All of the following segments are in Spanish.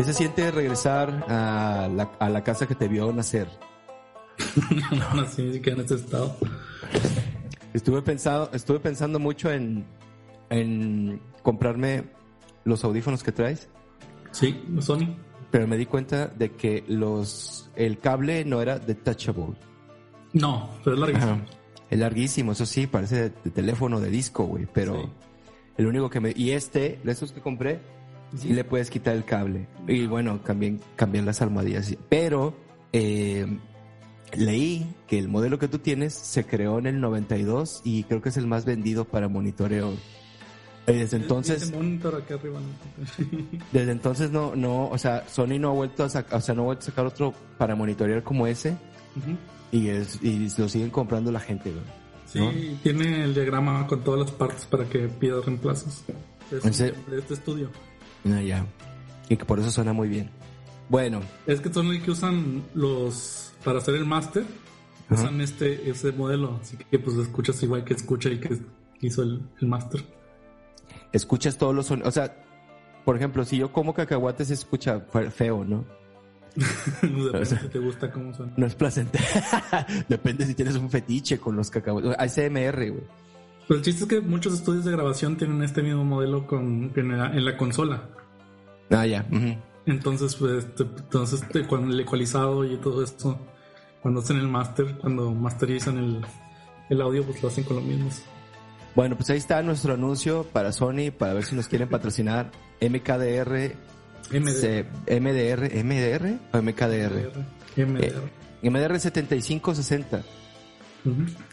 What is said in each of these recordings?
¿Qué se siente regresar a la, a la casa que te vio nacer? no nací ni siquiera en ese estado. Estuve pensado, estuve pensando mucho en, en comprarme los audífonos que traes, Sí, Sony. pero me di cuenta de que los el cable no era detachable. No, pero es larguísimo. Ajá. Es larguísimo, eso sí, parece de, de teléfono de disco, güey, pero Sí. el único que me y este, de estos que compré, sí le puedes quitar el cable. Y bueno, también cambian las almohadillas, pero eh, leí que el modelo que tú tienes se creó en el 92 y creo que es el más vendido para monitoreo. Y Desde entonces, arriba. ¿no? desde entonces no, no, o sea, Sony no ha vuelto a sacar, o sea, no ha vuelto a sacar otro para monitorear como ese y es, y lo siguen comprando la gente, güey. Sí, ¿No? tiene el diagrama con todas las partes para que pidas reemplazos. Es de este estudio. Ah, ya. Y que por eso suena muy bien. Bueno, Es que son los que usan los para hacer el máster. Usan este ese modelo, así que pues escuchas igual que escucha y que hizo el, el máster. escuchas todos los sonidos. O sea, por ejemplo, si yo como cacahuates se escucha fe- feo, ¿no? Depende O sea- si te gusta cómo suena. No es placentero. Depende si tienes un fetiche con los cacahuates. ASMR, güey. Pero el chiste es que muchos estudios de grabación tienen este mismo modelo con, en, la, en la consola. Ah, ya. ujú. Entonces, pues, te- entonces te- cuando el ecualizado y todo esto, cuando hacen el máster, cuando masterizan el, el audio, pues lo hacen con lo mismo. Bueno, pues ahí está nuestro anuncio para Sony, para ver si nos quieren patrocinar. MKDR, MDR. se- MDR, MDR o MKDR. MDR. MDR 7560.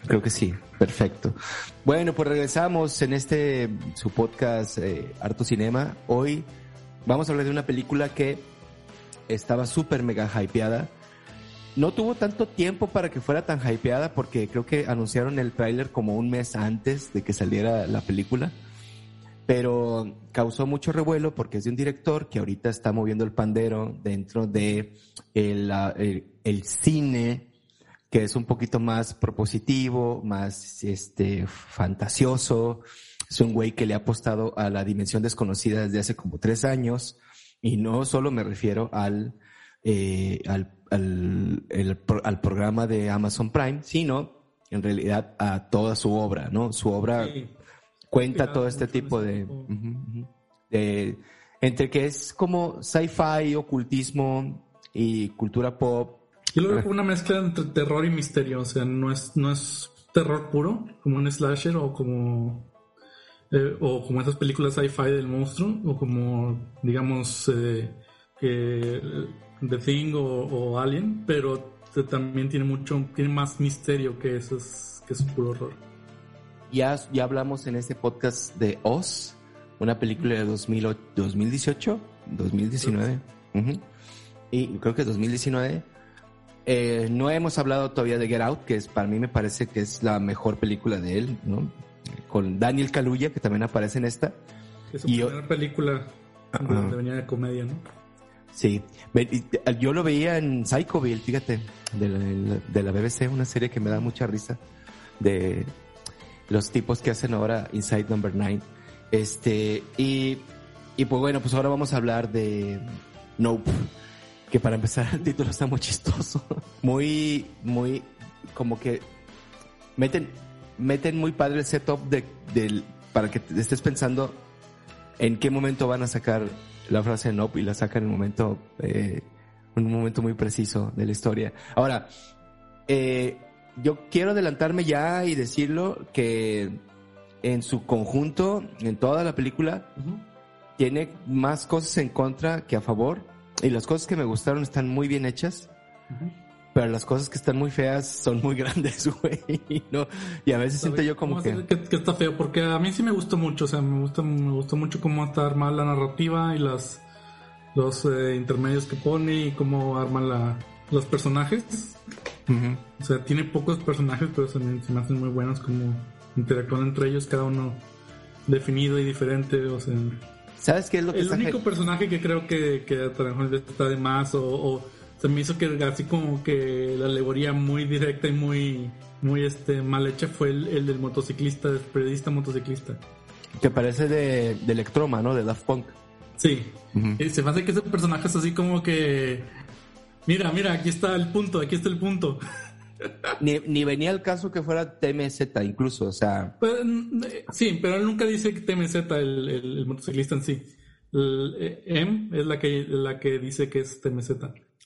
Creo que sí, perfecto. Bueno, pues regresamos en este su podcast eh, Harto Cinema. Hoy vamos a hablar de una película que estaba súper mega hypeada. No tuvo tanto tiempo para que fuera tan hypeada porque creo que anunciaron el tráiler como un mes antes de que saliera la película. Pero causó mucho revuelo porque es de un director que ahorita está moviendo el pandero dentro de el, el- el cine que es un poquito más propositivo, más este fantasioso. Es un güey que le ha apostado a la dimensión desconocida desde hace como tres años. Y no solo me refiero al, eh, al, al, el al programa de Amazon Prime, sino en realidad a toda su obra, ¿no? Su obra Sí. cuenta todo este tipo de, de- entre que es como sci-fi, ocultismo y cultura pop. Yo lo veo como una mezcla entre terror y misterio, o sea, no es, no es terror puro, como un slasher o como eh, o como esas películas sci-fi del monstruo, o como digamos eh, que eh, The Thing o, o Alien, pero también tiene mucho, tiene más misterio que eso es, que es puro horror. Ya, ya hablamos en este podcast de Oz, una película de 2008 2018, 2019, ujú. y creo que 2019. Eh, no hemos hablado todavía de Get Out, que es para mí me parece que es la mejor película de él, ¿no? Con Daniel Kaluuya, que también aparece en esta. Es su Y yo- primera película donde venía de comedia, ¿no? Sí, te- yo lo veía en Psychoville, fíjate, de la, de la BBC, una serie que me da mucha risa, de los tipos que hacen ahora Inside Number 9. Este, y, y pues bueno, pues ahora vamos a hablar de Nope, que para empezar el título está muy chistoso, muy, muy, como que meten, meten muy padre el setup de, del, para que te estés pensando en qué momento van a sacar la frase Nope y la sacan en un momento, eh, en un momento muy preciso de la historia. Ahora, eh, yo quiero adelantarme ya y decirlo que en su conjunto, en toda la película, tiene más cosas en contra que a favor. Y las cosas que me gustaron están muy bien hechas. Pero las cosas que están muy feas son muy grandes, güey. ¿no? Y a veces siento yo como ¿Cómo que... que, que está feo? Porque a mí sí me gustó mucho, o sea, me gusta, me gustó mucho cómo está armada la narrativa y las los eh, intermedios que pone y cómo arma la, los personajes. Ujú. O sea, tiene pocos personajes, pero se me, se me hacen muy buenos como interactúan entre ellos, cada uno definido y diferente. O sea, ¿Sabes qué es lo que el está único personaje que creo que, que a lo mejor está de más o, o se me hizo que así como que la alegoría muy directa y muy muy este mal hecha fue el, el del motociclista, el periodista motociclista. que parece de, de Electroma, ¿no? De Daft Punk. Sí. se me hace que ese personaje es así como que. Mira, mira, aquí está el punto, aquí está el punto. Ni, venía el caso que fuera TMZ incluso, o sea... Pues, sí, pero él nunca dice que TMZ, el, el, motociclista en sí. El, M es la que, la que dice que es TMZ.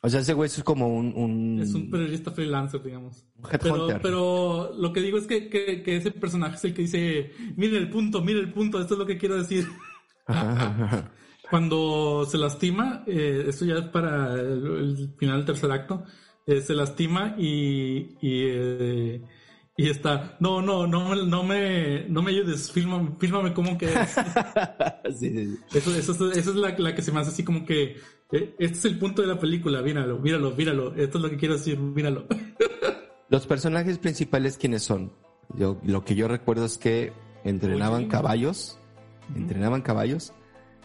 O sea, ese güey es como un, Es un periodista freelancer, digamos. Pero, pero, lo que digo es que, que, ese personaje es el que dice, mire el punto, mire el punto, esto es lo que quiero decir. Cuando se lastima, eh, esto ya es para el final del tercer acto, eh, se lastima y, y, eh, y, está, no, no, no, no me, no me ayudes, fílmame, fílmame cómo que es. Eso, eso, es la, la, que se me hace así como que, eh, este es el punto de la película, míralo, míralo, míralo, esto es lo que quiero decir, míralo. Los personajes principales, ¿quiénes son? Yo, lo que yo recuerdo es que entrenaban caballos, entrenaban caballos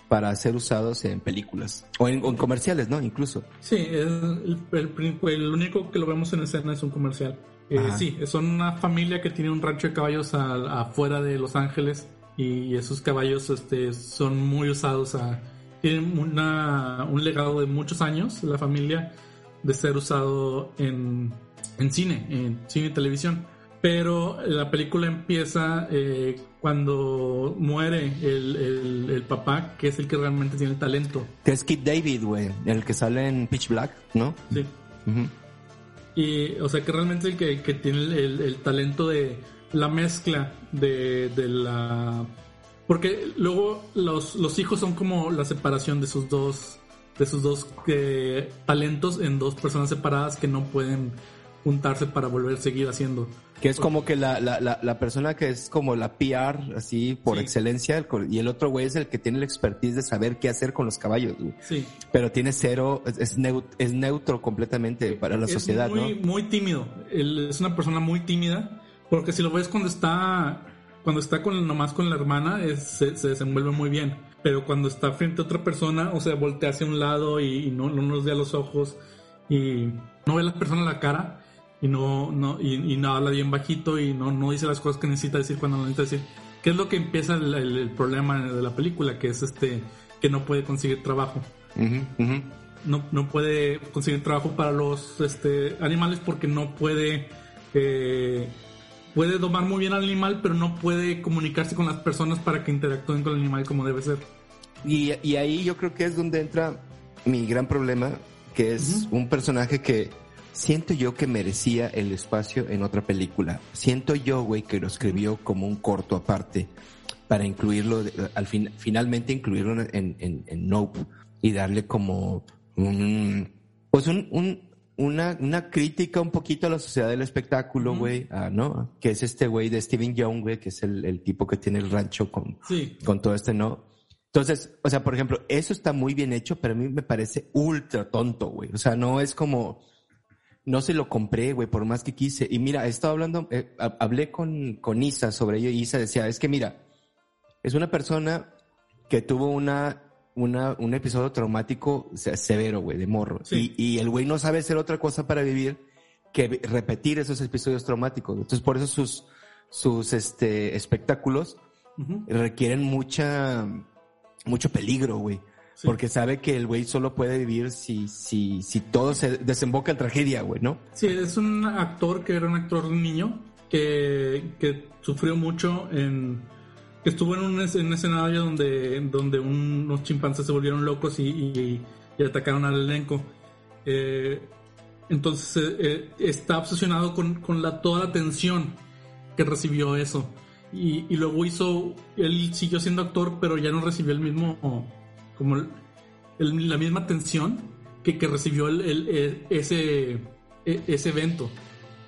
para ser usados en películas o en, comerciales, ¿no? Incluso. Sí, el, el, único que lo vemos en escena es un comercial. Eh, sí, son una familia que tiene un rancho de caballos afuera de Los Ángeles y esos caballos este, son muy usados. A, tienen una, un legado de muchos años, la familia, de ser usado en, en cine, en cine y televisión pero la película empieza eh, cuando muere el, el, papá, que es el que realmente tiene el talento. Que es Kid David, güey, el que sale en Pitch Black, ¿no? Sí. Y, o sea, que realmente el que, que tiene el, el, talento de la mezcla de, de la... Porque luego los, los, hijos son como la separación de sus dos, de sus dos eh, talentos en dos personas separadas que no pueden juntarse para volver a seguir haciendo. Que es como que la, la, la, persona que es como la PR, así por excelencia, y el otro güey es el que tiene la expertise de saber qué hacer con los caballos. Sí. Pero tiene cero, es, neutro, es neutro completamente para la sociedad, muy, ¿no? Muy tímido. es una persona muy tímida, porque si lo ves cuando está, cuando está con, nomás con la hermana, se, se, desenvuelve muy bien. Pero cuando está frente a otra persona, o sea, voltea hacia un lado y, no, no nos ve a los ojos y no ve a la persona la cara, y no, no, y, no habla bien bajito y no, no dice las cosas que necesita decir cuando necesita decir. ¿Qué es lo que empieza el, problema de la película? Que es este, que no puede conseguir trabajo. No, no puede conseguir trabajo para los este, animales porque no puede, eh, puede domar muy bien al animal, pero no puede comunicarse con las personas para que interactúen con el animal como debe ser. Y, y ahí yo creo que es donde entra mi gran problema, que es un personaje que siento yo que merecía el espacio en otra película. Siento yo, güey, que lo escribió como un corto aparte para incluirlo, al fin, finalmente incluirlo en, en, en Nope y darle como un, pues un, un, una, una crítica un poquito a la sociedad del espectáculo, güey, ¿no? Que es este güey de Steven Young, güey, que es el, el, tipo que tiene el rancho con, con todo este, ¿no? Entonces, o sea, por ejemplo, eso está muy bien hecho, pero a mí me parece ultra tonto, güey. O sea, no es como, no se lo compré, güey, por más que quise. Y mira, he estado hablando, eh, hablé con, con Isa sobre ello y Isa decía, es que mira, es una persona que tuvo una, una, un episodio traumático severo, güey, de morro. Y, y el güey no sabe hacer otra cosa para vivir que repetir esos episodios traumáticos. Entonces, por eso sus, sus, este, espectáculos requieren mucha, mucho peligro, güey. Porque sabe que el güey solo puede vivir si, si, si todo se desemboca en tragedia, güey, ¿no? Sí, es un actor que era un actor niño que, que sufrió mucho en... que estuvo en un, en escenario donde, donde unos chimpancés se volvieron locos y, y, atacaron al elenco. Eh, entonces eh, eh, está obsesionado con, con la, toda la atención que recibió eso. Y, y, luego hizo, él siguió siendo actor, pero ya no recibió el mismo como la misma atención que, que recibió el, ese, e, ese evento.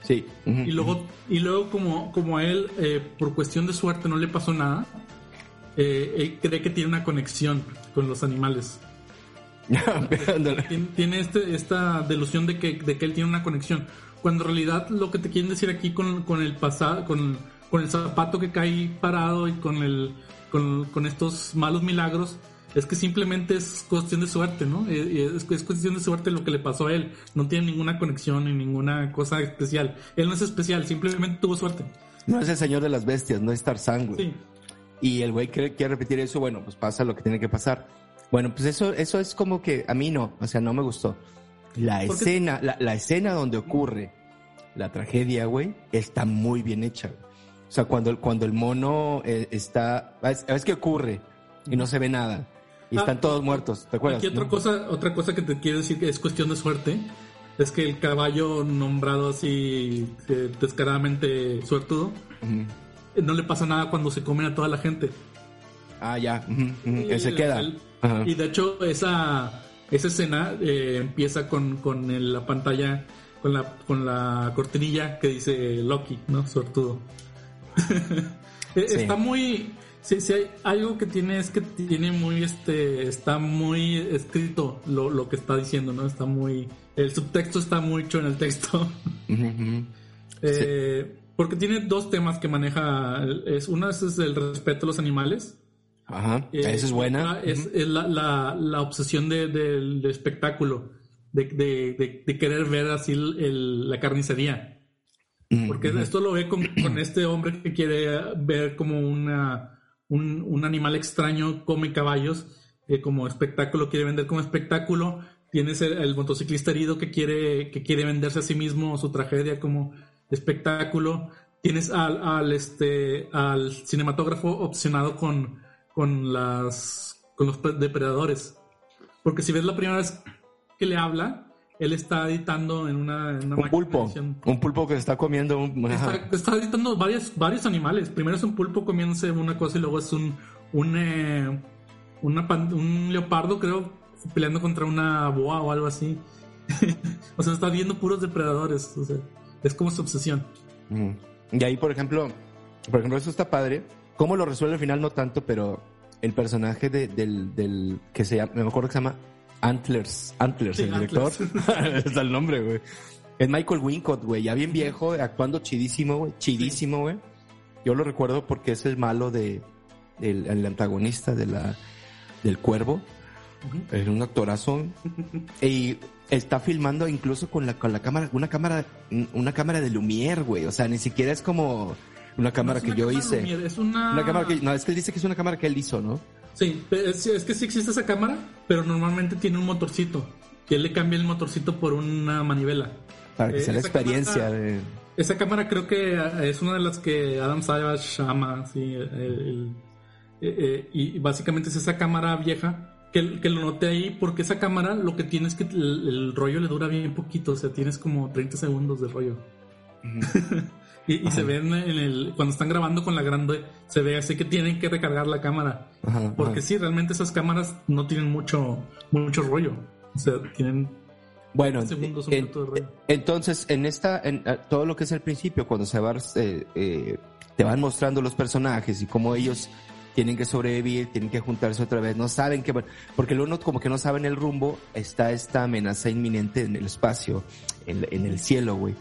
Sí. Y luego, y luego como, como a él, eh, por cuestión de suerte, no le pasó nada, eh, él cree que tiene una conexión con los animales. tiene, este, esta delusión de que, de que él tiene una conexión. Cuando en realidad lo que te quieren decir aquí con, con el pasado, con, con el zapato que cae parado y con el con, con estos malos milagros, es que simplemente es cuestión de suerte, ¿no? Eh, es, es, cuestión de suerte lo que le pasó a él. No tiene ninguna conexión ni ninguna cosa especial. Él no es especial, simplemente tuvo suerte. No es el señor de las bestias, no es Tarzán, güey. Sí. Y el güey quiere, quiere repetir eso, bueno, pues pasa lo que tiene que pasar. Bueno, pues eso, eso es como que a mí no, o sea, no me gustó. La escena, la, la, escena donde ocurre la tragedia, güey, está muy bien hecha. O sea, cuando, cuando el mono eh, está, es que ocurre y no se ve nada y ah, están todos muertos, ¿te acuerdas? Aquí otra cosa, otra cosa que te quiero decir que es cuestión de suerte, es que el caballo nombrado así eh, descaradamente suertudo, no le pasa nada cuando se comen a toda la gente. Ah, ya, uh se queda. y de hecho esa, esa escena eh, empieza con, con la pantalla, con la, con la cortinilla que dice Loki, ¿no? Suertudo. E, está muy Sí, sí, hay algo que tiene es que tiene muy, este, está muy escrito lo, lo que está diciendo, ¿no? Está muy, el subtexto está mucho en el texto. Eh, porque tiene dos temas que maneja, es, una es el respeto a los animales. Ajá, eh, esa es buena. Es, la, la, la, obsesión de, del espectáculo, de, de, de, querer ver así el, la carnicería. Porque esto lo ve con, con este hombre que quiere ver como una un, un animal extraño come caballos eh, como espectáculo, quiere vender como espectáculo. Tienes el, motociclista herido que quiere, que quiere venderse a sí mismo su tragedia como espectáculo. Tienes al, al, este, al cinematógrafo obsesionado con, con, las, con los depredadores. Porque si ves la primera vez que le habla, él está editando en una, un pulpo un pulpo que se está comiendo está, editando varios varios animales. Primero es un pulpo comiéndose una cosa y luego es un un eh, un leopardo creo peleando contra una boa o algo así. O sea está viendo puros depredadores o sea es como su obsesión. Y ahí por ejemplo por ejemplo eso está padre. Cómo lo resuelve al final no tanto pero el personaje del, del que se llama me acuerdo que se llama Antlers, Antlers, el director. Está el nombre, güey. Es Michael Wincott, güey, ya bien viejo, actuando chidísimo, güey, chidísimo, güey. Yo lo recuerdo porque es el malo de, el, antagonista de la, del cuervo. Es un actorazo. y está filmando incluso con la, con la cámara, una cámara, una cámara de Lumière, güey. O sea, ni siquiera es como una cámara que yo hice. es una... cámara que, no, es que él dice que es una cámara que él hizo, ¿no? Sí, es, que sí existe esa cámara, pero normalmente tiene un motorcito. Y él le cambia el motorcito por una manivela. Para que sea la experiencia de... Esa cámara creo que eh, es una de las que Adam Savage ama, sí. Eh, eh, y básicamente es esa cámara vieja que, que, lo noté ahí porque esa cámara lo que tiene es que el, rollo le dura bien poquito, o sea, tienes como 30 segundos de rollo. Y, se ven en el, cuando están grabando con la grande, se ve así que tienen que recargar la cámara. porque sí, realmente esas cámaras no tienen mucho, mucho rollo. O sea, tienen bueno, entonces en esta, en, todo lo que es el principio, cuando se va, eh, eh, te van mostrando los personajes y cómo ellos tienen que sobrevivir, tienen que juntarse otra vez, no saben que, porque uno como que no saben el rumbo, está esta amenaza inminente en el espacio, en, en el cielo, güey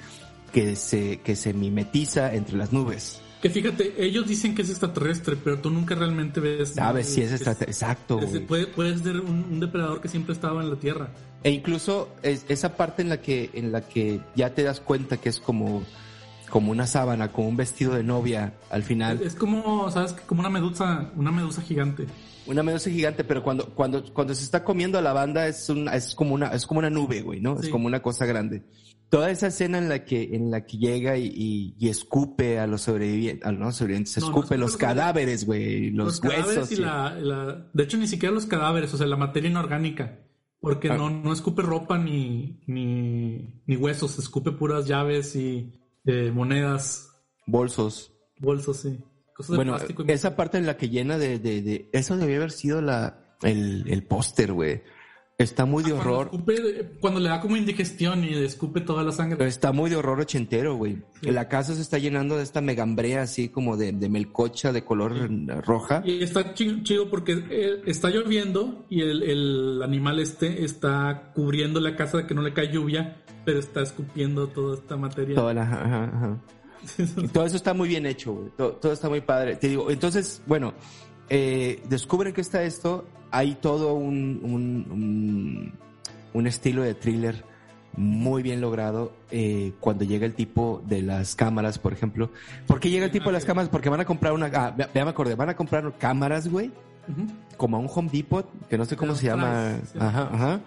que se, que se mimetiza entre las nubes. Que fíjate, ellos dicen que es extraterrestre, pero tú nunca realmente ves. Sabes si es extraterrestre. Exacto. puede, puede, ser un, depredador que siempre estaba en la Tierra. E incluso es, esa parte en la que en la que ya te das cuenta que es como como una sábana, como un vestido de novia al final. Es, como, sabes, como una medusa, una medusa gigante. Una medusa gigante, pero cuando cuando cuando se está comiendo a la banda es una es como una es como una nube, güey, ¿no? Es como una cosa grande toda esa escena en la que en la que llega y, y, escupe a los sobrevivientes, a los sobrevivientes, escupe los cadáveres, güey, los, huesos. Y la, la, de hecho, ni siquiera los cadáveres, o sea, la materia inorgánica. Porque ah. no, no escupe ropa ni, ni, ni huesos, escupe puras llaves y eh, monedas. Bolsos. Bolsos, sí. Cosas de bueno, esa parte en la que llena de, de, de, eso debía haber sido la, el, el póster, güey. Está muy de horror. Cuando, le da como indigestión y escupe toda la sangre. está muy de horror ochentero, güey. La casa se está llenando de esta megambrea así como de, melcocha de color roja. Y está chido porque eh, está lloviendo y el, animal este está cubriendo la casa de que no le cae lluvia, pero está escupiendo toda esta materia. Toda la, todo eso está muy bien hecho, güey. Todo, está muy padre. Te digo, entonces, bueno, eh, descubren que está esto hay todo un, un, un, estilo de thriller muy bien logrado eh, cuando llega el tipo de las cámaras, por ejemplo. ¿Por qué llega el tipo de las cámaras? Porque van a comprar una... Ah, ya me acordé, van a comprar cámaras, güey, como a un Home Depot, que no sé cómo Los se llama. Sí. Ajá, ajá.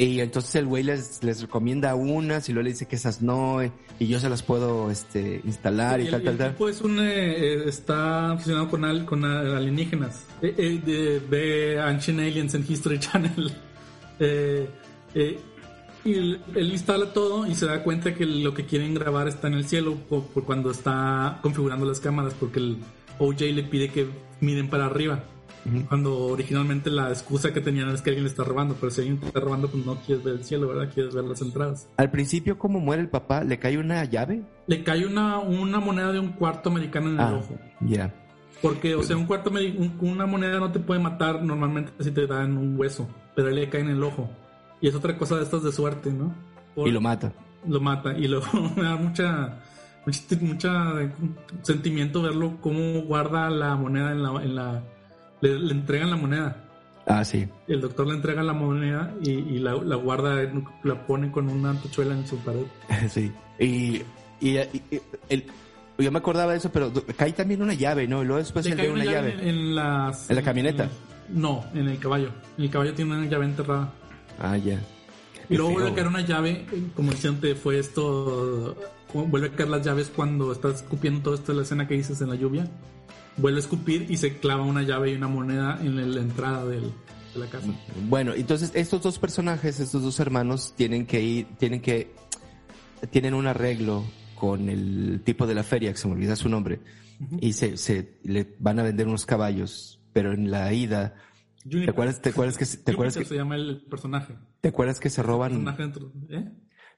Y entonces el güey les, les recomienda unas y luego le dice que esas no, y yo se las puedo este, instalar y, tal, tal, el tal. tipo es un, eh, eh, está fusionado con, al- con alienígenas. Eh, eh, de- ve Ancient Aliens en History Channel. Y él, él instala todo y se da cuenta que lo que quieren grabar está en el cielo por, por cuando está configurando las cámaras porque el OJ le pide que miren para arriba. Cuando originalmente la excusa que tenían es que alguien le está robando, pero si alguien te está robando, pues no quieres ver el cielo, ¿verdad? Quieres ver las entradas. Al principio, como muere el papá, le cae una llave. Le cae una, una moneda de un cuarto americano en el Ah, ojo. ya. Porque, o sea, un cuarto un- una moneda no te puede matar normalmente si te dan un hueso, pero le cae en el ojo. Y es otra cosa de estas de suerte, ¿no? Por- Y lo mata. lo mata. Y luego me da mucha, mucha, mucha eh, sentimiento verlo cómo guarda la moneda en la... En la le, le entregan la moneda. Ah, sí. El doctor le entrega la moneda y, y la, la guarda, en- la pone con una tachuela en su pared. Sí. Y, y, el, yo me acordaba de eso, pero cae también una llave, ¿no? Y luego después Le cae una llave. En, en las, ¿En la camioneta? no, en el caballo. El caballo tiene una llave enterrada. Ah, ya. Y luego vuelve a caer una llave, como decían, fue esto, vuelve a caer las llaves cuando estás escupiendo todo esto de la escena que dices en la lluvia. Vuelve a escupir y se clava una llave y una moneda en el- la entrada del- de la casa. Bueno, entonces estos dos personajes, estos dos hermanos, tienen que ir, tienen que, tienen un arreglo con el tipo de la feria, que se me olvida su nombre, y se, se le van a vender unos caballos, pero en la ida, ¿te acuerdas, te acuerdas que, se- te acuerdas que, se llama el personaje. te acuerdas que se roban, personaje dentro, ¿eh?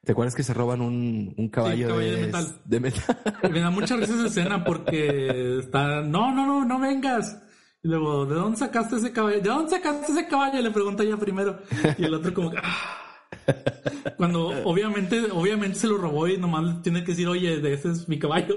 Te acuerdas que se roban un, un caballo, caballo de de, metal. de metal? Me da mucha risa esa escena porque está, no, no, no, no vengas. Y luego, ¿de dónde sacaste ese caballo? ¿De dónde sacaste ese caballo? Le pregunta ella primero. Y el otro como que, "Ah". Cuando obviamente, obviamente se lo robó y nomás tiene que decir, oye, de ese es mi caballo.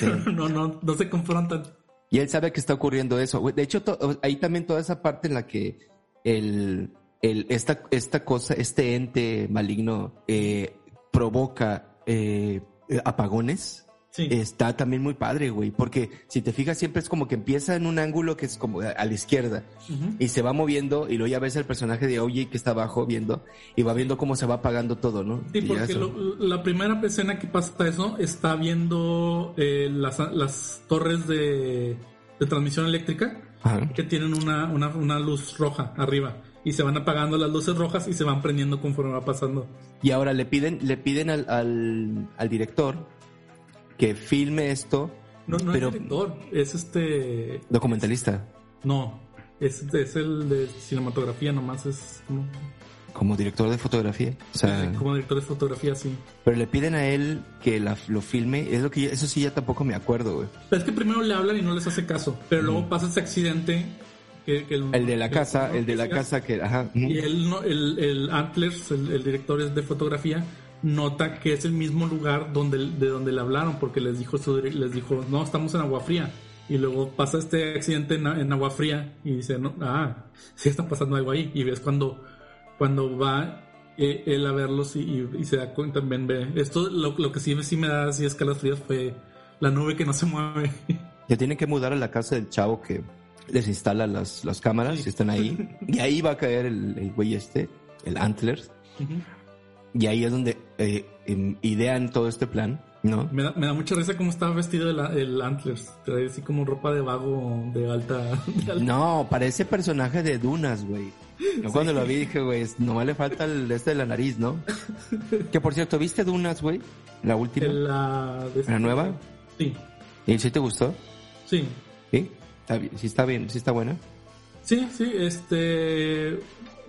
Pero no, no, no se confrontan. Y él sabe que está ocurriendo eso. De hecho, ahí también toda esa parte en la que el, el, esta, esta cosa, este ente maligno eh, provoca eh, apagones. Sí. Está también muy padre, güey, porque si te fijas siempre es como que empieza en un ángulo que es como a la izquierda y se va moviendo y luego ya ves el personaje de OJ que está abajo viendo y va viendo cómo se va apagando todo, ¿no? Sí, Y porque lo- la primera escena que pasa eso está viendo eh, las, las torres de, de transmisión eléctrica Ajá. que tienen una, una, una luz roja arriba y se van apagando las luces rojas y se van prendiendo conforme va pasando. Y ahora le piden, le piden al, al, al director que filme esto, No, no Pero- es director, es este... documentalista, No, es, es el de cinematografía nomás, es como, como director de fotografía. O sea, como director de fotografía, sí. pero le piden a él que la- lo filme. Es lo que yo- eso sí ya tampoco me acuerdo, güey. Pero es que primero le hablan y no les hace caso, pero luego pasa ese accidente que, que El de la que- casa, el de la casa que, ajá. Y él, no, el, el Antlers, el, el director de fotografía, nota que es el mismo lugar donde, de donde le hablaron, porque les dijo, su, les dijo, no, estamos en Agua Fría. Y luego pasa este accidente en, en Agua Fría y dice, no, ah, sí está pasando algo ahí. Y ves cuando, cuando va eh, él a verlos y, y- y se da cuenta, también ve. Esto, lo, lo que sí, sí me da así escalofríos fue la nube que no se mueve. Ya tienen que mudar a la casa del chavo que les instala las, las cámaras Sí. y están ahí. Y ahí va a caer el, el güey este, el Antlers. Y ahí es donde eh, em, idean todo este plan, ¿no? Me da, me da mucha risa cómo estaba vestido el, el Antlers. Trae así como ropa de vago de alta. de alta- No, parece personaje de Dunas, güey. Yo cuando lo vi dije, güey, nomás le falta el este de la nariz, ¿no? Que por cierto, ¿viste Dunas, güey? La última. la, de- ¿La nueva? Sí, ¿Y sí te gustó? sí. ¿Sí? ¿Está bien? ¿Sí está bien? ¿Sí está buena? Sí, sí, este.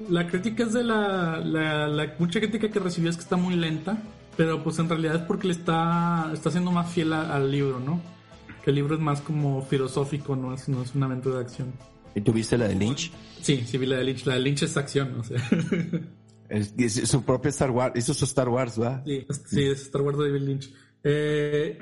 La crítica es de la, la, la- Mucha crítica que recibió es que está muy lenta, pero pues en realidad es porque le está, está siendo más fiel a- al libro, ¿no? Que el libro es más como filosófico, no es, no es una aventura de acción. ¿Y tuviste la de Lynch? Sí, sí vi la de Lynch. La de Lynch es acción, o sea. Es, es su propia Star Wars, hizo su Star Wars, ¿va? Sí, es- sí, es Star Wars de David Lynch. Eh,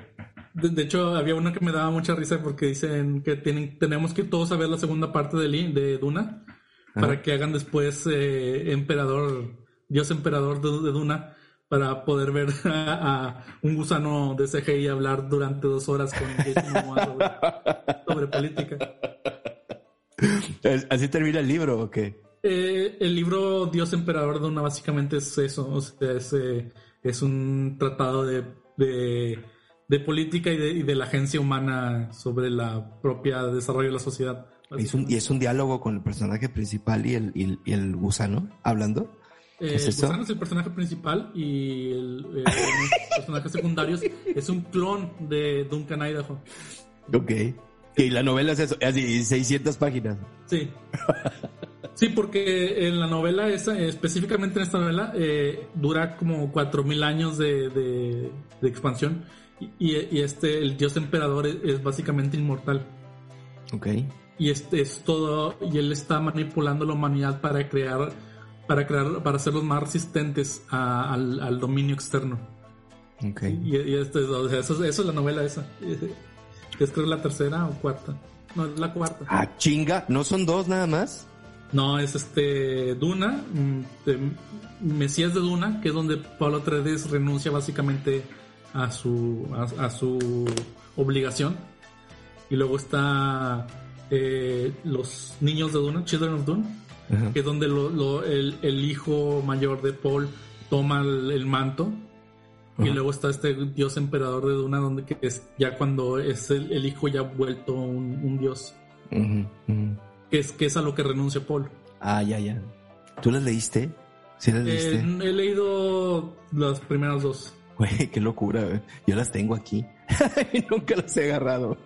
de, de hecho, había uno que me daba mucha risa porque dicen que tienen, tenemos que todos a ver la segunda parte de, de Duna para que hagan después eh, Emperador, Dios Emperador de, de Duna para poder ver a, a un gusano de CGI hablar durante dos horas con sobre, sobre política. ¿Así termina el libro o qué? Eh, el libro Dios Emperador de Duna básicamente es eso, o sea, es, eh, es un tratado de, de, de política y de, y de, la agencia humana sobre la propia desarrollo de la sociedad. Es un, y es un diálogo con el personaje principal y el, y, y el gusano hablando. Eh, ¿Es el gusano es el personaje principal y el, eh, los personajes secundarios es un clon de Duncan Idaho. Ok. Y la novela es eso, así 600 páginas. Sí. Sí, porque en la novela, esa, específicamente en esta novela, eh, dura como 4.000 años de, de, de expansión. Y, y, este, el dios emperador es, es, básicamente inmortal. Ok. Y este es todo, y él está manipulando la humanidad para crear, para crear, para hacerlos más resistentes a, al, al, dominio externo. Ok. Y, y este, o sea, eso, eso, es la novela esa. Es creo la tercera o cuarta. No, es la cuarta. Ah, chinga, ¿no son dos nada más? No, es este Duna, de Mesías de Duna, que es donde Pablo Atreides renuncia básicamente a su a, a su obligación. Y luego está eh, los niños de Duna, Children of Dune, uh -huh. que es donde lo, lo, el, el, hijo mayor de Paul toma el, el manto. Uh -huh. Y luego está este dios emperador de Duna, donde que es ya cuando es el, el hijo ya vuelto un, un dios. Uh -huh. Que es, que es a lo que renuncia Paul. Ah, ya, ya. ¿Tú las leíste? ¿Sí las leíste? Eh, he leído las primeras dos. Güey, qué locura, güey. Yo las tengo aquí. y nunca las he agarrado.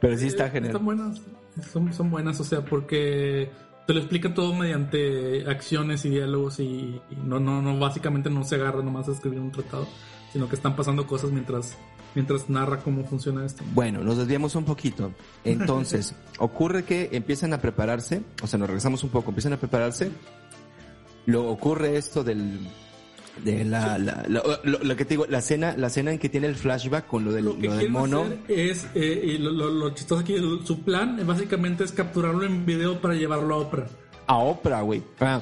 Pero sí está eh, genial. Están buenas. Son, son buenas, o sea, porque te lo explica todo mediante acciones y diálogos y, y, no, no, no, básicamente no se agarra nomás a escribir un tratado, sino que están pasando cosas mientras, mientras narra cómo funciona esto. Bueno, nos desviamos un poquito. Entonces, ocurre que empiezan a prepararse, o sea, nos regresamos un poco, empiezan a prepararse, luego ocurre esto del de la, la, la lo, lo, que te digo, la escena, la escena en que tiene el flashback con lo del, lo que lo del mono. Es, eh, y lo, lo, chistoso aquí, su plan básicamente es capturarlo en video para llevarlo a Oprah. A Oprah, güey. Ah,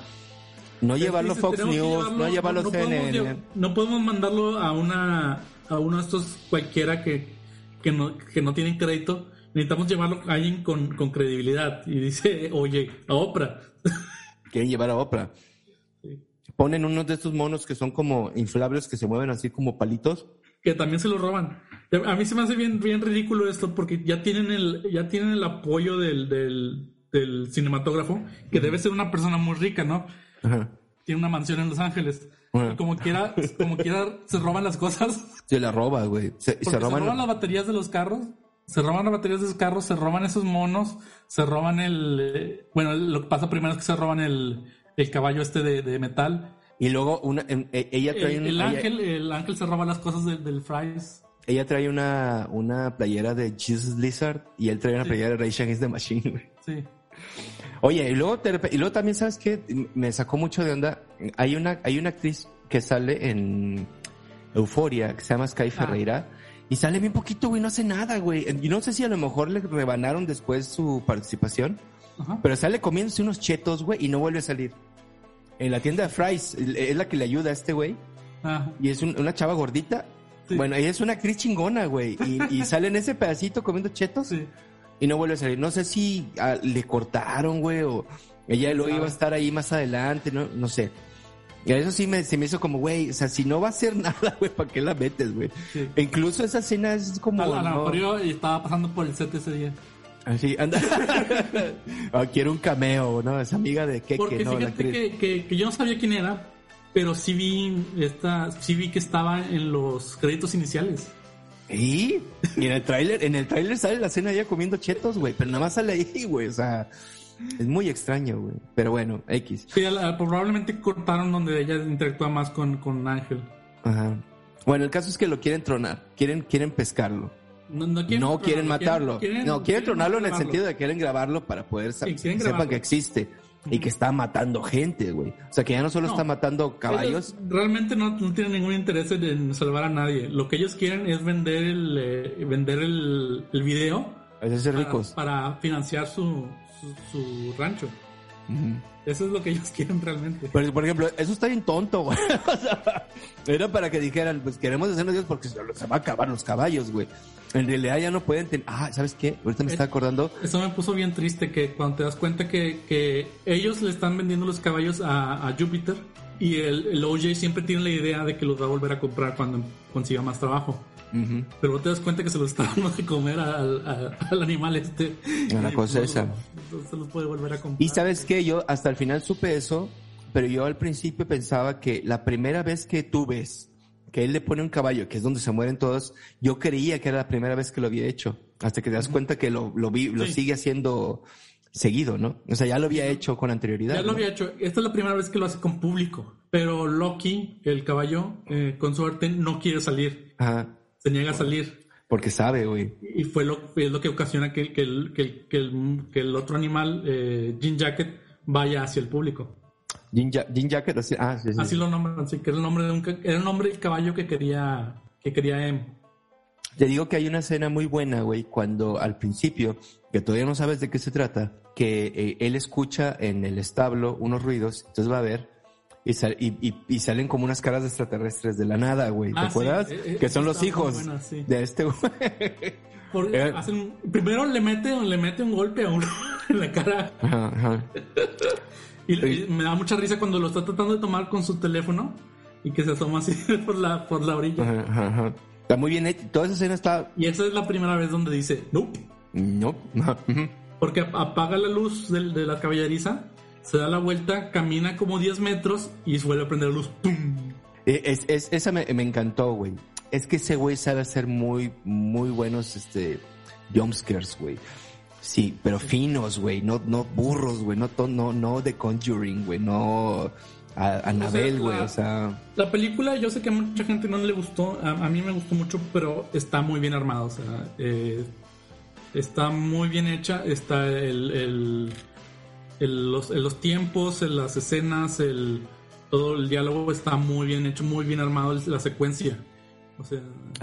no llevarlo a Fox News, llevarlo, no llevarlo no, a CNN. Podemos, no podemos mandarlo a una a uno de estos cualquiera que, que, no, que no tienen crédito. Necesitamos llevarlo a alguien con, con credibilidad. Y dice, oye, a Oprah. Quieren llevar a Oprah ponen unos de estos monos que son como inflables que se mueven así como palitos. Que también se los roban. A mí se me hace bien, bien ridículo esto porque ya tienen el, ya tienen el apoyo del, del, del cinematógrafo, que debe ser una persona muy rica, ¿no? -huh. Tiene una mansión en Los Ángeles. Y como quiera, como quiera, se roban las cosas. Se las roba, güey. Se, se, roban... se roban las baterías de los carros. Se roban las baterías de los carros, se roban esos monos, se roban el... Eh, bueno, lo que pasa primero es que se roban el, el caballo este de, de metal. Y luego una, ella trae el, un, el ella, ángel, el ángel se roba las cosas del, del Fries. Ella trae una, una playera de Jesus Lizard y él trae una sí. playera de Rage Against the Machine. Sí. Oye, y luego, te, y luego también, ¿sabes qué? Me sacó mucho de onda. Hay una, hay una actriz que sale en Euforia, que se llama Sky Ferreira. Ah. Y sale bien poquito, güey, no hace nada, güey. Y no sé si a lo mejor le rebanaron después su participación. Ajá. Pero sale comiéndose unos chetos, güey, y no vuelve a salir. En la tienda de Fries, es la que le ayuda a este güey. Y es un, una chava gordita. Sí. Bueno, ella es una actriz chingona, güey. Y, y, sale en ese pedacito comiendo chetos. Sí. Y no vuelve a salir. No sé si ah, le cortaron, güey, o ella lo iba a estar ahí más adelante, no, no sé. Y a eso sí me, se me hizo como, güey, o sea, si no va a hacer nada, güey, ¿para qué la metes, güey? Sí. E incluso esa escena es como... A, a yo estaba pasando por el set ese día. Así, anda. oh, quiero un cameo, ¿no? Es amiga de Keke, Porque ¿no? Fíjate que, que, que, yo no sabía quién era, pero sí vi, esta, sí vi que estaba en los créditos iniciales. ¿Y? Y en el tráiler, en el tráiler sale la escena ella comiendo chetos, güey, pero nada más sale ahí, güey, o sea, es muy extraño, güey. Pero bueno, X. Sí, probablemente cortaron donde ella interactúa más con, con Ángel. Ajá. Bueno, el caso es que lo quieren tronar, quieren, quieren pescarlo. No, no, quieren, no quieren, matarlo. Quieren, no, quieren, tronarlo en el sentido de que quieren grabarlo para poder sí, que sepan que existe. Y que está matando gente, güey. O sea, que ya no solo no, está matando caballos. realmente no, no, tienen ningún interés en salvar a nadie. Lo que ellos quieren es vender el, eh, vender el, el video. Ricos. Para, financiar su, su, su rancho. Uh -huh. Eso es lo que ellos quieren realmente. Pero, por ejemplo, eso está bien tonto, güey. o sea, era para que dijeran, pues queremos hacernos Dios porque se, se va a acabar los caballos, güey. En realidad ya no pueden tener... Ah, ¿sabes qué? Ahorita me está acordando. Eso me puso bien triste que cuando te das cuenta que, que ellos le están vendiendo los caballos a, a Júpiter y el, el, OJ siempre tiene la idea de que los va a volver a comprar cuando consiga más trabajo. Pero vos te das cuenta que se los está dando de comer al, al animal este. Una cosa esa. Se los puede volver a comprar. Y sabes qué, yo hasta el final supe eso, pero yo al principio pensaba que la primera vez que tú ves que él le pone un caballo, que es donde se mueren todos, yo creía que era la primera vez que lo había hecho, hasta que te das cuenta que lo, lo, vi, lo sigue haciendo seguido, ¿no? O sea, ya lo había hecho con anterioridad. Ya lo había hecho. Esta es la primera vez que lo hace con público. Pero Loki, el caballo, eh, con suerte, no quiere salir. Ajá. Se niega a salir. Porque sabe, güey. Y fue lo, es lo que ocasiona que, que, el, que, que, el, que el otro animal, eh, Jean Jacket, vaya hacia el público. Jean, ja Jean Jacket, así, ah, sí, sí. así lo nombran, así que era el nombre de un, era el nombre del caballo que quería, que quería M. Te digo que hay una escena muy buena, güey, cuando al principio, que todavía no sabes de qué se trata, que eh, él escucha en el establo unos ruidos, entonces va a ver, y, sal, y, y, y, salen como unas caras de extraterrestres de la nada, güey. ¿Te Ah, acuerdas? sí, eh, eh, que son los hijos buena, sí. de este güey. Eh. primero le mete, le mete un golpe a uno en la cara. Ajá, ajá. Y, Sí. y me da mucha risa cuando lo está tratando de tomar con su teléfono y que se asoma así por la, por la orilla. Ajá, ajá, ajá. Está muy bien hecho. Toda esa escena está... Y esa es la primera vez donde dice, no, No. Ajá, ujú. porque ap- apaga la luz del- de, la caballeriza, se da la vuelta, camina como 10 metros y vuelve a prender la luz. ¡Pum! Eh, Es, es- esa me, me encantó, güey. Es que ese güey sabe hacer muy, muy buenos, este, jumpscares, güey. Sí, pero finos, güey. No, no burros, güey. No, no, no de Conjuring, güey. No a, Anabel, güey. O sea, La película, yo sé que a mucha gente no le gustó, a, a mí me gustó mucho, pero está muy bien armada, o sea, eh, está muy bien hecha, está el, el- el- los, los tiempos, en las escenas, el, todo el diálogo está muy bien hecho, muy bien armado, la secuencia. O sea,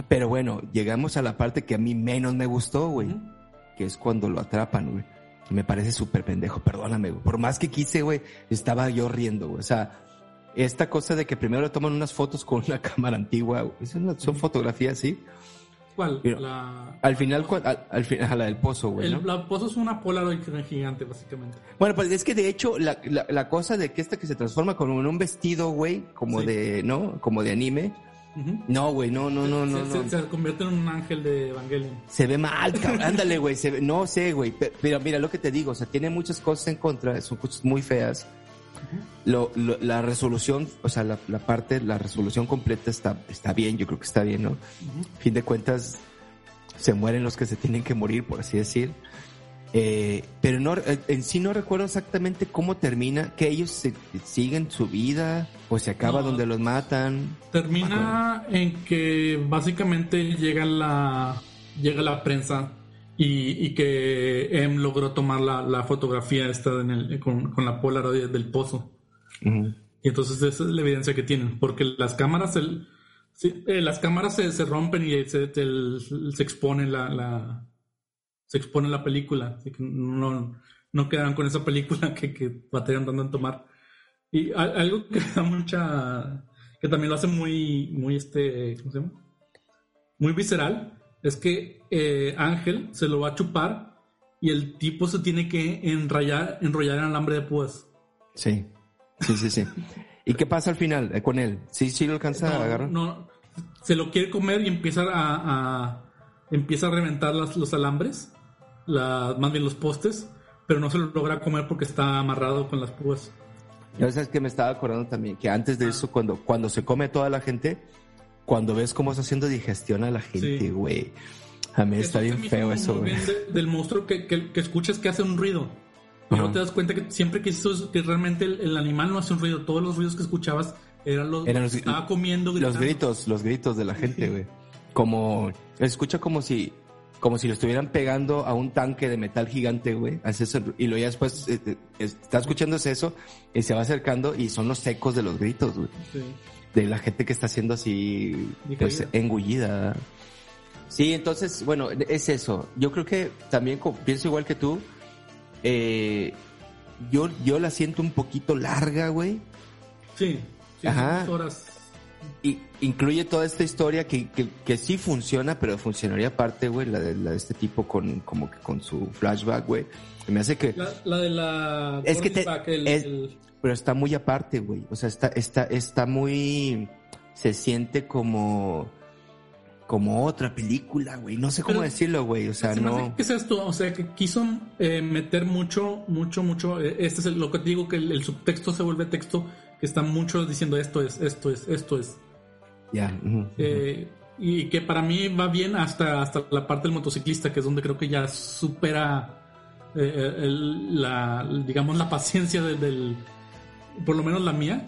pero bueno, llegamos a la parte que a mí menos me gustó, güey. Que es cuando lo atrapan, güey. Me parece súper pendejo, perdóname, güey. Por más que quise, güey, estaba yo riendo, güey. O sea, esta cosa de que primero le toman unas fotos con una cámara antigua, güey. No- son fotografías, ¿sí? ¿cuál? La, Al final, cua- al, al final, a la del pozo, güey, el, ¿no? la pozo es una Polaroid gigante, básicamente. Bueno, pues es que de hecho, la, la, la cosa de que esta que se transforma como en un vestido, güey, como Sí. de, ¿no? Como de anime. No, güey, no, no, no, no, se, no. se- se convierte en un ángel de Evangelion. Se ve mal, cabrón. Ándale, güey. No sé, güey. pe- Pero mira lo que te digo. O sea, tiene muchas cosas en contra. Son cosas muy feas. Lo, lo- la resolución, o sea, la, la parte, la resolución completa está, está bien. Yo creo que está bien, ¿no? Fin de cuentas, se mueren los que se tienen que morir, por así decir. Eh, pero no, eh, en sí no recuerdo exactamente cómo termina, que ellos se- siguen su vida o se acaba No. donde los matan. Termina en que básicamente llega la llega la prensa y, y que Em logró tomar la, la fotografía esta en el- con, con la Polaroid del pozo. Y entonces esa es la evidencia que tienen, porque las cámaras el- sí, eh, las cámaras se, se rompen y se, el- se expone la, la- se expone la película, así que no, no quedaron con esa película que, que batallan dando en tomar. Y a- algo que da mucha que también lo hace muy muy este ¿cómo se llama? muy visceral es que eh, Ángel se lo va a chupar y el tipo se tiene que enrollar enrollar en alambre de púas. Sí, sí, sí, sí. ¿Y qué pasa al final eh, con él? ¿Sí, sí lo alcanza a No, agarrar? no, se lo quiere comer y empieza a, a- empieza a reventar las- los alambres, la- más bien los postes, pero no se lo logra comer porque está amarrado con las púas. Ya sabes que me estaba acordando también que antes de eso, cuando, cuando se come toda la gente, cuando ves cómo está haciendo digestión a la gente, Sí. güey. A mí está Eso bien se me feo eso, güey. bien de- del monstruo que, que, que escuchas que hace un ruido. Pero Ajá. te das cuenta que siempre que hizo que realmente el, el animal no hace un ruido. Todos los ruidos que escuchabas eran los, Eran los- que estaba comiendo, Los gritando. gritos, los gritos de la gente, güey. Como, escucha como si, como si lo estuvieran pegando a un tanque de metal gigante, güey. Y luego ya después eh, está escuchándose eso y se va acercando y son los ecos de los gritos, güey. Sí. de la gente que está siendo así pues, engullida. Sí, entonces, bueno, es eso. Yo creo que también pienso igual que tú. Eh, yo, yo la siento un poquito larga, güey. Sí, sí, Ajá. dos horas. Y incluye toda esta historia que, que, que sí funciona, pero funcionaría aparte, güey, la de, la de este tipo con, como que con su flashback, güey. Me hace que... La, la de la... Es que te- Back, el- es- el- Pero está muy aparte, güey. O sea, está, está, está muy... Se siente como... Como otra película, güey. No sé cómo Pero- decirlo, güey. O sea, Se no... que es esto, o sea, que quiso eh, meter mucho, mucho, mucho. eh, Este es el- lo que te digo, que el, el subtexto se vuelve texto, que está mucho diciendo esto es, esto es, esto es. Ya. Eh, y que para mí va bien hasta, hasta la parte del motociclista, que es donde creo que ya supera eh, el- la, digamos, la paciencia de- del, por lo menos la mía.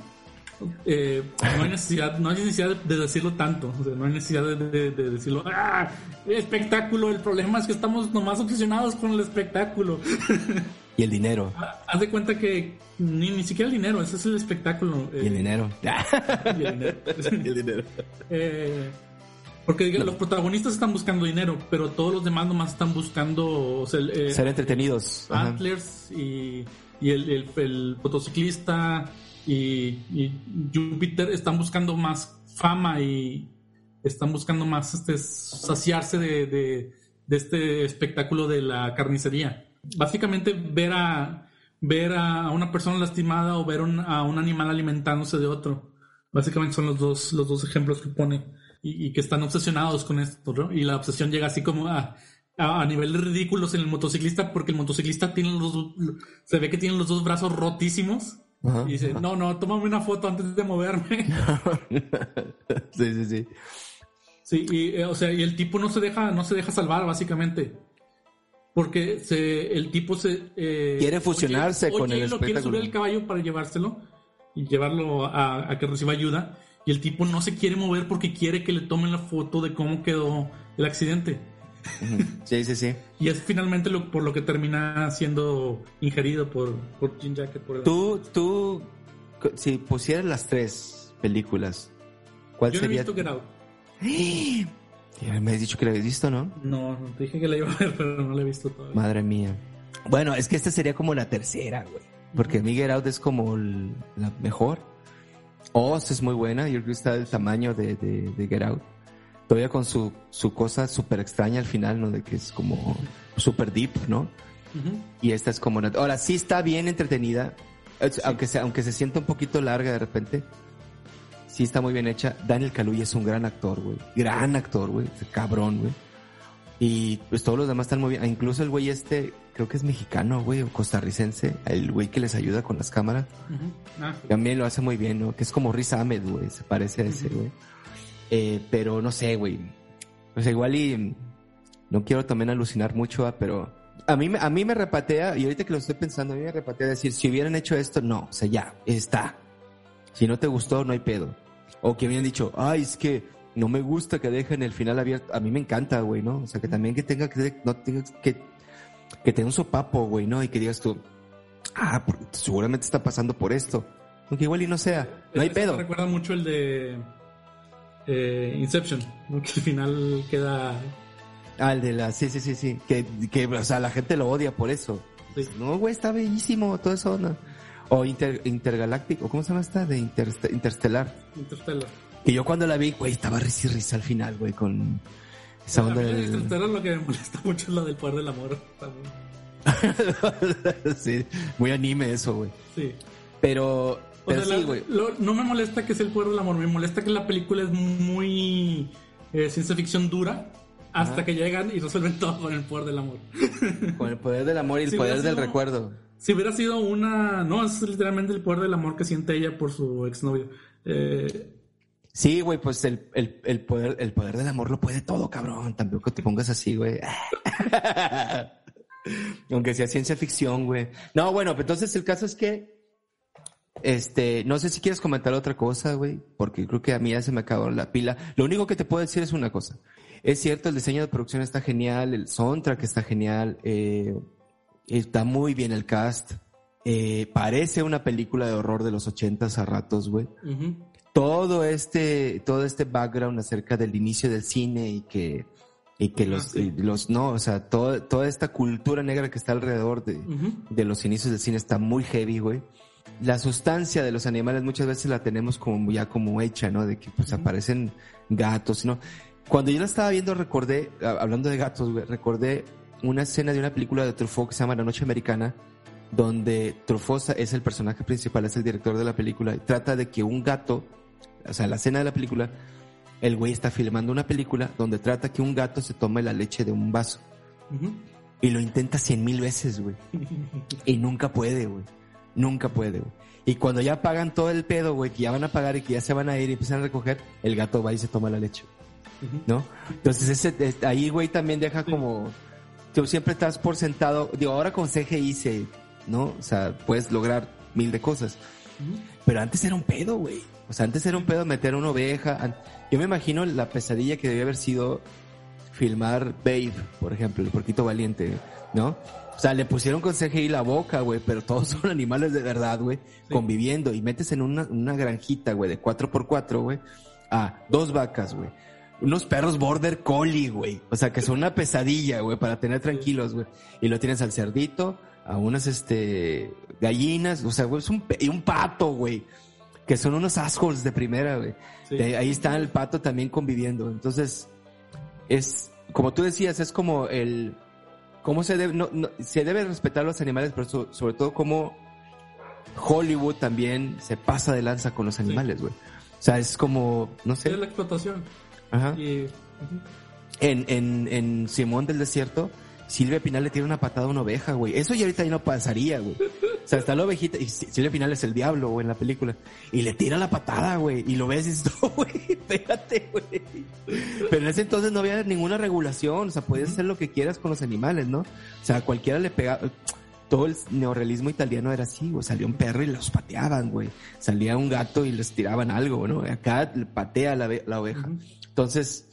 Eh, no hay necesidad, no hay necesidad de decirlo tanto, o sea, no hay necesidad de, de- de decirlo, ¡ah! Espectáculo, el problema es que estamos nomás obsesionados con el espectáculo. Y el dinero. Haz de cuenta que ni, ni siquiera el dinero, ese es el espectáculo. Y el eh, dinero. y el dinero. Y el dinero. Eh, porque los protagonistas están buscando dinero, pero todos los demás nomás están buscando o sea, el, eh, Ser entretenidos. Ajá. Antlers y, y el, el- el motociclista y, y Júpiter están buscando más fama y están buscando más este saciarse de, este espectáculo de la carnicería. Básicamente ver a ver a una persona lastimada o ver a un animal alimentándose de otro. Básicamente son los dos, los dos ejemplos que pone y, que están obsesionados con esto, ¿no? Y la obsesión llega así como a, a, a ridículos en el motociclista porque el motociclista tiene los, se ve que tiene los dos brazos rotísimos Ajá. y dice, no, no, tómame una foto antes de moverme. sí, sí, sí. Sí, y, eh, o sea, y el tipo no se deja, no se deja salvar, básicamente. Porque se, el tipo se... eh, Quiere fusionarse oye- con oye, el lo quiere subir al caballo para llevárselo y llevarlo a, a que reciba ayuda. Y el tipo no se quiere mover porque quiere que le tomen la foto de cómo quedó el accidente. Sí, sí, sí. Y es finalmente lo, por lo que termina siendo ingerido por, por Jim Jacket. Por el- Tú, tú, si pusieras las tres películas, ¿cuál Yo no he sería? visto Get Out. Me has dicho que la habías visto, ¿no? No, te dije que la iba a ver, pero no la he visto todavía. Madre mía. Bueno, es que esta sería como la tercera, güey. Porque mi Get Out es como el- la mejor. Oz es muy buena. Yo creo que está del tamaño de, de, de Get Out. Todavía con su, su cosa súper extraña al final, ¿no? De que es como súper deep, ¿no? Y esta es como... una- Ahora, sí está bien entretenida. Aunque, se, aunque se sienta un poquito larga de repente. Sí está muy bien hecha. Daniel Kaluuya es un gran actor, güey. Gran actor, güey. Cabrón, güey. Y pues todos los demás están muy bien. Ah, Incluso el güey este, creo que es mexicano, güey, o costarricense. El güey que les ayuda con las cámaras. Ah, También lo hace muy bien, ¿no? Que es como Riz Ahmed, güey. Se parece a ese, güey. Eh, pero no sé, güey. O sea, igual y... No quiero también alucinar mucho, ah, pero... A mí, me- a mí me repatea, y ahorita que lo estoy pensando, a mí me repatea decir, si hubieran hecho esto, no. O sea, ya, está. Si no te gustó, no hay pedo. O que habían dicho, ay, es que no me gusta que dejen el final abierto. A mí me encanta, güey, ¿no? O sea, que también que tenga que, no tengas que, que tenga un sopapo, güey, ¿no? Y que digas tú, ah, seguramente está pasando por esto. Aunque igual y no sea, no hay Ese me pedo. recuerda mucho el de eh, Inception, ¿no? que al final queda. Ah, el de la, sí, sí, sí, sí. Que, que, o sea, la gente lo odia por eso. Sí. No, güey, está bellísimo, todo eso, ¿no? O Inter, Intergaláctico, ¿cómo se llama esta? De Interst- Interstellar. Interstellar. Que yo cuando la vi, güey, estaba risa y risa al final, güey, con esa onda de. Interstellar lo que me molesta mucho es la del poder del amor. también. sí, muy anime eso, güey. Sí. Pero, O sea, sí, güey. no me molesta que sea el poder del amor, me molesta que la película es muy eh, ciencia ficción dura hasta que llegan y resuelven todo con el poder del amor. Con el poder del amor y el Si poder del recuerdo. Si hubiera sido una... No, es literalmente el poder del amor que siente ella por su exnovio. Eh, Sí, güey, pues el, el, el poder, el poder del amor lo puede todo, cabrón. Tampoco te pongas así, güey. Aunque sea ciencia ficción, güey. No, bueno, pues entonces el caso es que, este, no sé si quieres comentar otra cosa, güey, porque creo que a mí ya se me acabó la pila. Lo único que te puedo decir es una cosa. Es cierto, el diseño de producción está genial, el soundtrack está genial, eh, está muy bien el cast. Eh, parece una película de horror de los ochentas a ratos, güey todo este, todo este background acerca del inicio del cine y que, y que Ah, los, y los, no, o sea, todo, toda esta cultura negra que está alrededor de los inicios del cine está muy heavy, güey. La sustancia de los animales muchas veces la tenemos como ya como hecha, ¿no? De que pues aparecen gatos, ¿no? Cuando yo la estaba viendo recordé, hablando de gatos, recordé una escena de una película de Truffaut que se llama La Noche Americana, donde Truffaut es el personaje principal, es el director de la película, y trata de que un gato, o sea, la escena de la película, el güey está filmando una película donde trata que un gato se tome la leche de un vaso. Y lo intenta cien mil veces, güey. y nunca puede, güey. Nunca puede, güey. Y cuando ya pagan todo el pedo, güey, que ya van a pagar y que ya se van a ir y empiezan a recoger, el gato va y se toma la leche. ¿No? Entonces ese, ahí, güey, también deja como, tú siempre estás por sentado, digo, ahora con CGI se, ¿no? O sea, puedes lograr mil de cosas. Pero antes era un pedo, güey. O sea, antes era un pedo meter una oveja. Yo me imagino la pesadilla que debía haber sido filmar Babe, por ejemplo, el porquito valiente, ¿no? O sea, le pusieron con CGI la boca, güey, pero todos son animales de verdad, güey, conviviendo. Y metes en una, una granjita, güey, de 4x4, güey, a dos vacas, güey. Unos perros border collie, güey. O sea, que son una pesadilla, güey, para tener tranquilos, güey. Y lo tienes al cerdito, a unas, este, gallinas, o sea, güey, es un, y un pato, güey. Que son unos assholes de primera, güey. Ahí está el pato también conviviendo. Entonces, es, como tú decías, es como el, cómo se debe, no, se debe respetar los animales, pero sobre todo cómo Hollywood también se pasa de lanza con los animales, güey. O sea, es como, no sé. Es la explotación. Ajá. en, en, en Simón del Desierto, Silvia Pinal le tiene una patada a una oveja, güey. Eso ya ahorita ya no pasaría, güey. O sea, está la ovejita, y Silvia Pinal es el diablo, güey, en la película. Y le tira la patada, güey. Y lo ves y dices, no, güey, espérate, güey. Pero en ese entonces no había ninguna regulación. O sea, podías hacer lo que quieras con los animales, ¿no? O sea, cualquiera le pega. Todo el neorrealismo italiano era así, güey. Salía un perro y los pateaban, güey. Salía un gato y les tiraban algo, ¿no? Acá patea la, la oveja. Entonces,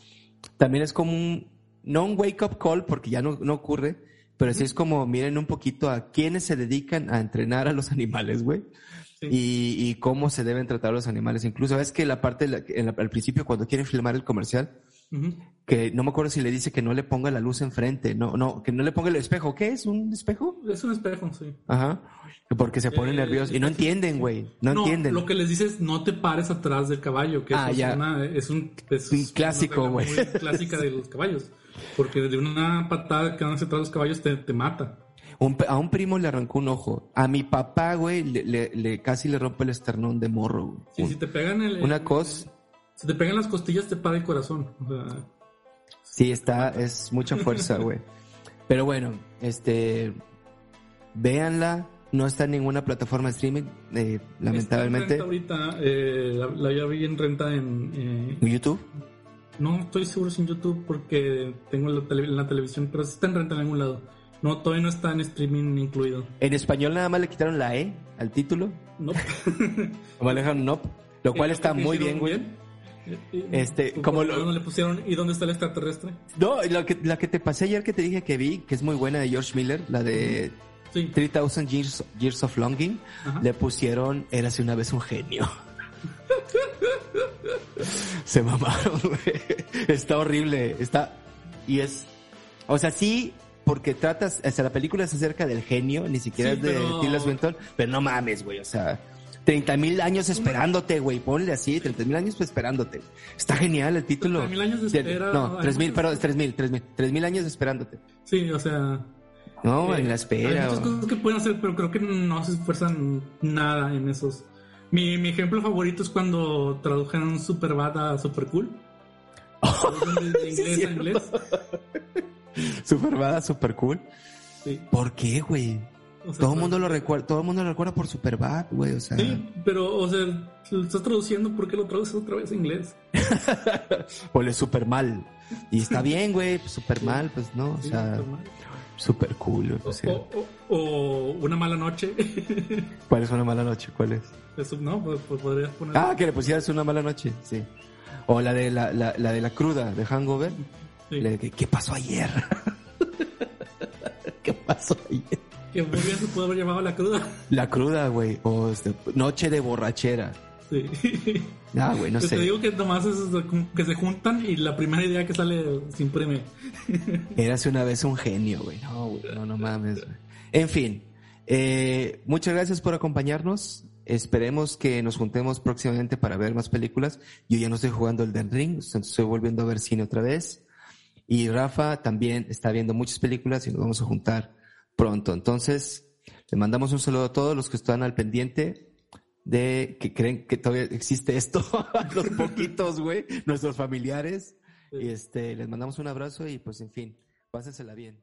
también es como un, no un wake up call porque ya no, no ocurre, pero sí es como miren un poquito a quienes se dedican a entrenar a los animales, güey. Y, y, cómo se deben tratar los animales. Incluso, ves que la parte, al principio, cuando quieren filmar el comercial, que no me acuerdo si le dice que no le ponga la luz enfrente, no, no, que no le ponga el espejo. ¿Qué es? ¿Un espejo? Es un espejo, sí. Ajá. Porque se ponen eh, nerviosos y no entienden, güey. No, entienden. Lo que les dices, no te pares atrás del caballo, que ah, es, Una, es un, es clásico, güey. Clásica de los caballos. Porque de una patada que dan hacia los caballos te, te mata. a un primo le arrancó un ojo. A mi papá, güey, le, le, casi le rompe el esternón de morro. Güey. Sí, si te pegan el, Una cosa... Si te pegan las costillas, te para el corazón. O sea... Sí, está, es mucha fuerza, güey. Pero bueno, este... Véanla. No está en ninguna plataforma de streaming, eh, lamentablemente. Está en renta ahorita, eh, la, la, ya vi en renta en... Eh, ¿YouTube? No estoy seguro si en YouTube porque tengo la, la televisión, pero sí está en renta en algún lado. No, todavía no está en streaming incluido. ¿En español nada más le quitaron la E al título? No. Nope. dejaron no, lo cual está muy bien, güey. Este, como lo... le pusieron ¿y dónde está el extraterrestre? No, la que, la que te pasé ayer que te dije que vi, que es muy buena de George Miller, la de 3000 Years, Years of Longing, le pusieron Érase una vez un genio. Se mamaron, güey. Está horrible. Está. Y es. O sea, sí, porque tratas. O sea, la película es acerca del genio, ni siquiera es de Tilda Swinton. Pero no mames, güey. O sea. 30 mil años esperándote, güey. Ponle así, 30 mil años esperándote. Está genial el título. 30 mil años de espera. No, 3 mil, perdón, 3 mil, 3 mil. 3 mil años esperándote. Sí, o sea. No, en la espera. Hay muchas cosas que pueden hacer, pero creo que no se esfuerzan nada en esos. Mi, mi ejemplo favorito es cuando tradujeron Superbad a Super Cool. de inglés a inglés. Superbad a Super Cool. Sí. ¿Por qué, güey? todo el mundo lo recuerda, todo el mundo lo recuerda por Superbad, güey, o sea. Sí, pero, o sea, lo estás traduciendo, ¿por qué lo traduces otra vez a inglés? pues es super mal. Y está bien, güey, pues super mal, pues no, o sea. Super cool. O, Una mala noche. ¿Cuál es una mala noche? ¿Cuál es? no, pues, pues, podrías poner. Ah, que le pusieras una mala noche, sí. O la de la, la, de la cruda, de Hangover. ¿Qué pasó ayer? ¿Qué pasó ayer? Que se pudo haber llamado la cruda. La cruda, güey. O este, noche de borrachera. Sí. Ah, güey, no sé. Te digo que nomás es que se juntan y la primera idea que sale se imprime. Érase una vez un genio, güey. No, güey, no, no mames, güey. En fin, Eh, muchas gracias por acompañarnos. Esperemos que nos juntemos próximamente para ver más películas. Yo ya no estoy jugando el Den Ring, estoy volviendo a ver cine otra vez. Y Rafa también está viendo muchas películas y nos vamos a juntar pronto. Entonces, le mandamos un saludo a todos los que están al pendiente de que creen que todavía existe esto, los poquitos, güey, nuestros familiares. Y este, les mandamos un abrazo y pues en fin, pásensela bien.